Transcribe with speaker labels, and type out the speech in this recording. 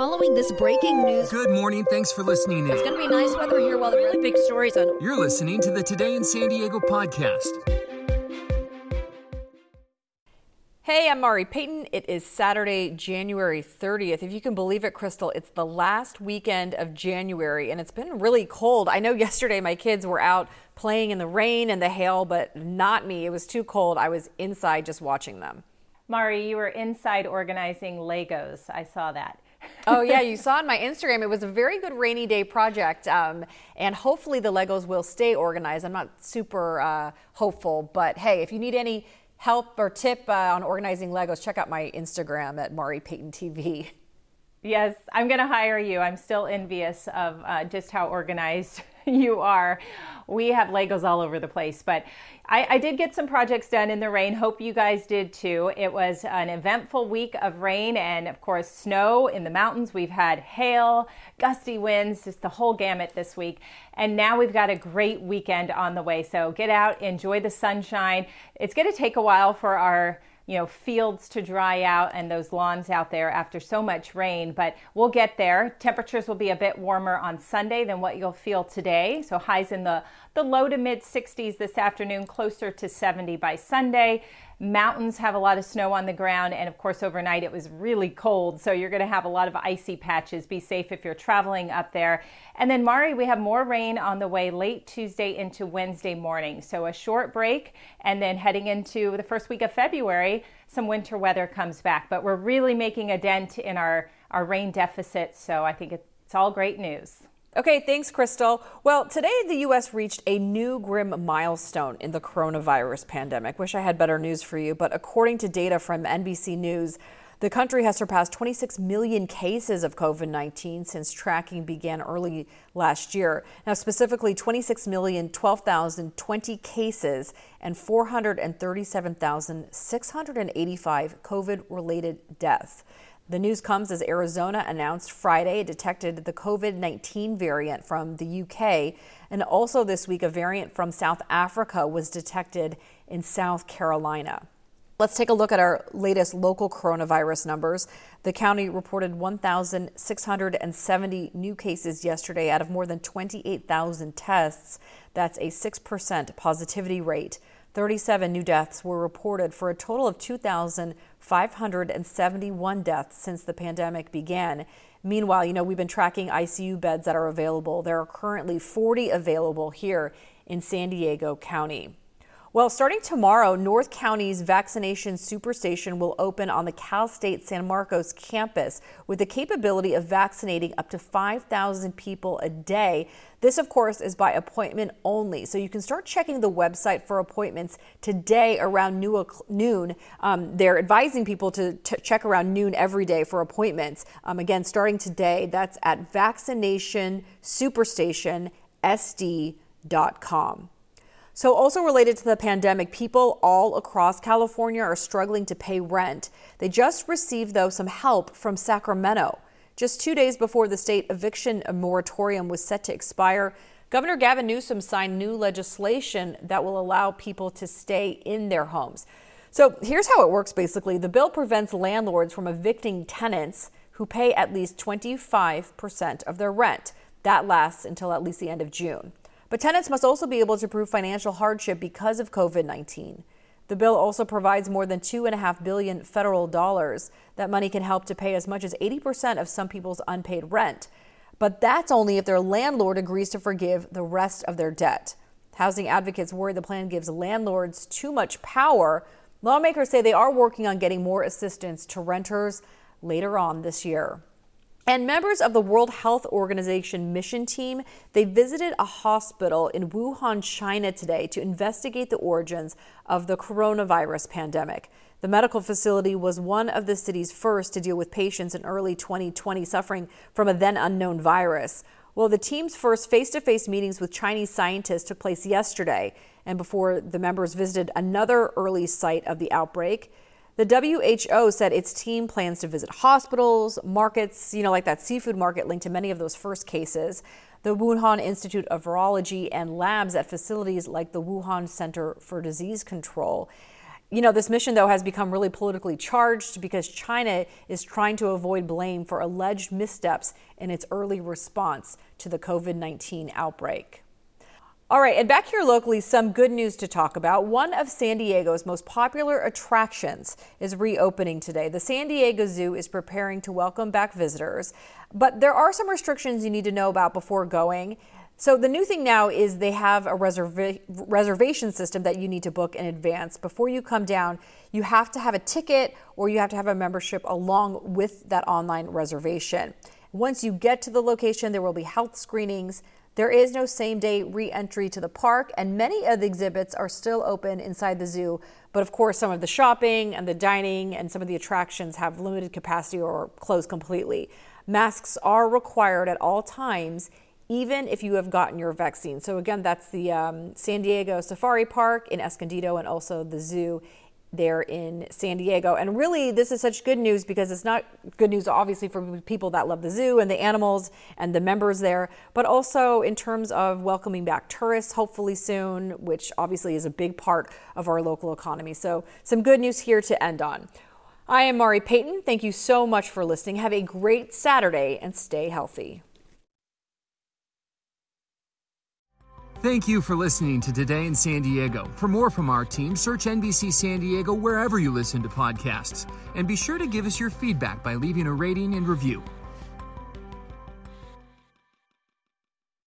Speaker 1: Following this breaking news.
Speaker 2: Good morning. Thanks for listening in.
Speaker 1: It's going to be nice weather here while the really big stories on.
Speaker 2: You're listening to the Today in San Diego podcast.
Speaker 3: Hey, I'm Mari Payton. It is Saturday, January 30th. If you can believe it, Crystal, it's the last weekend of January and it's been really cold. I know yesterday my kids were out playing in the rain and the hail, but not me. It was too cold. I was inside just watching them.
Speaker 4: Mari, you were inside organizing Legos. I saw that.
Speaker 3: Oh yeah, you saw on my Instagram. It was a very good rainy day project, um, and hopefully the Legos will stay organized. I'm not super uh, hopeful, but hey, if you need any help or tip uh, on organizing Legos, check out my Instagram at Mari Payton TV.
Speaker 4: Yes, I'm going to hire you. I'm still envious of uh, just how organized you are. We have Legos all over the place, but I, I, did get some projects done in the rain. Hope you guys did too. It was an eventful week of rain and, of course, snow in the mountains. We've had hail, gusty winds, just the whole gamut this week. And now we've got a great weekend on the way. So get out, enjoy the sunshine. It's going to take a while for our you know, fields to dry out and those lawns out there after so much rain, but we'll get there. Temperatures will be a bit warmer on Sunday than what you'll feel today. So highs in the, the low to mid 60s this afternoon, closer to 70 by Sunday. Mountains have a lot of snow on the ground, and of course, overnight it was really cold, so you're going to have a lot of icy patches. Be safe if you're traveling up there. And then, Mari, we have more rain on the way late Tuesday into Wednesday morning. So, a short break, and then heading into the first week of February, some winter weather comes back. But we're really making a dent in our, our rain deficit, so I think it's all great news.
Speaker 3: Okay, thanks, Crystal. Well, today the U.S. reached a new grim milestone in the coronavirus pandemic. Wish I had better news for you, but according to data from NBC News, the country has surpassed 26 million cases of COVID 19 since tracking began early last year. Now, specifically, 26 million 12,020 cases and 437,685 COVID related deaths. The news comes as Arizona announced Friday it detected the COVID 19 variant from the UK. And also this week, a variant from South Africa was detected in South Carolina. Let's take a look at our latest local coronavirus numbers. The county reported 1,670 new cases yesterday out of more than 28,000 tests. That's a 6% positivity rate. 37 new deaths were reported for a total of 2,571 deaths since the pandemic began. Meanwhile, you know, we've been tracking ICU beds that are available. There are currently 40 available here in San Diego County. Well, starting tomorrow, North County's vaccination superstation will open on the Cal State San Marcos campus with the capability of vaccinating up to 5,000 people a day. This, of course, is by appointment only. So you can start checking the website for appointments today around noon. Um, they're advising people to, to, check around noon every day for appointments. Um, again, starting today, that's at vaccinationsuperstationsd.com. So, also related to the pandemic, people all across California are struggling to pay rent. They just received, though, some help from Sacramento. Just two days before the state eviction moratorium was set to expire, Governor Gavin Newsom signed new legislation that will allow people to stay in their homes. So, here's how it works basically the bill prevents landlords from evicting tenants who pay at least 25% of their rent. That lasts until at least the end of June. But tenants must also be able to prove financial hardship because of COVID 19. The bill also provides more than 2.5 billion federal dollars. That money can help to pay as much as 80% of some people's unpaid rent. But that's only if their landlord agrees to forgive the rest of their debt. Housing advocates worry the plan gives landlords too much power. Lawmakers say they are working on getting more assistance to renters later on this year. And members of the World Health Organization mission team, they visited a hospital in Wuhan, China today to investigate the origins of the coronavirus pandemic. The medical facility was one of the city's first to deal with patients in early 2020 suffering from a then unknown virus. Well, the team's first face to face meetings with Chinese scientists took place yesterday, and before the members visited another early site of the outbreak. The WHO said its team plans to visit hospitals, markets, you know, like that seafood market linked to many of those first cases, the Wuhan Institute of Virology, and labs at facilities like the Wuhan Center for Disease Control. You know, this mission, though, has become really politically charged because China is trying to avoid blame for alleged missteps in its early response to the COVID 19 outbreak. All right, and back here locally, some good news to talk about. One of San Diego's most popular attractions is reopening today. The San Diego Zoo is preparing to welcome back visitors, but there are some restrictions you need to know about before going. So the new thing now is they have a reserva- reservation system that you need to book in advance before you come down. You have to have a ticket or you have to have a membership along with that online reservation. Once you get to the location, there will be health screenings. There is no same day re entry to the park, and many of the exhibits are still open inside the zoo. But of course, some of the shopping and the dining and some of the attractions have limited capacity or closed completely. Masks are required at all times, even if you have gotten your vaccine. So, again, that's the um, San Diego Safari Park in Escondido and also the zoo there in San Diego. And really, this is such good news because it's not good news, obviously, for people that love the zoo and the animals and the members there, but also in terms of welcoming back tourists, hopefully soon, which obviously is a big part of our local economy. So, some good news here to end on. I am Mari Payton. Thank you so much for listening. Have a great Saturday and stay healthy.
Speaker 2: Thank you for listening to Today in San Diego. For more from our team, search NBC San Diego wherever you listen to podcasts. And be sure to give us your feedback by leaving a rating and review.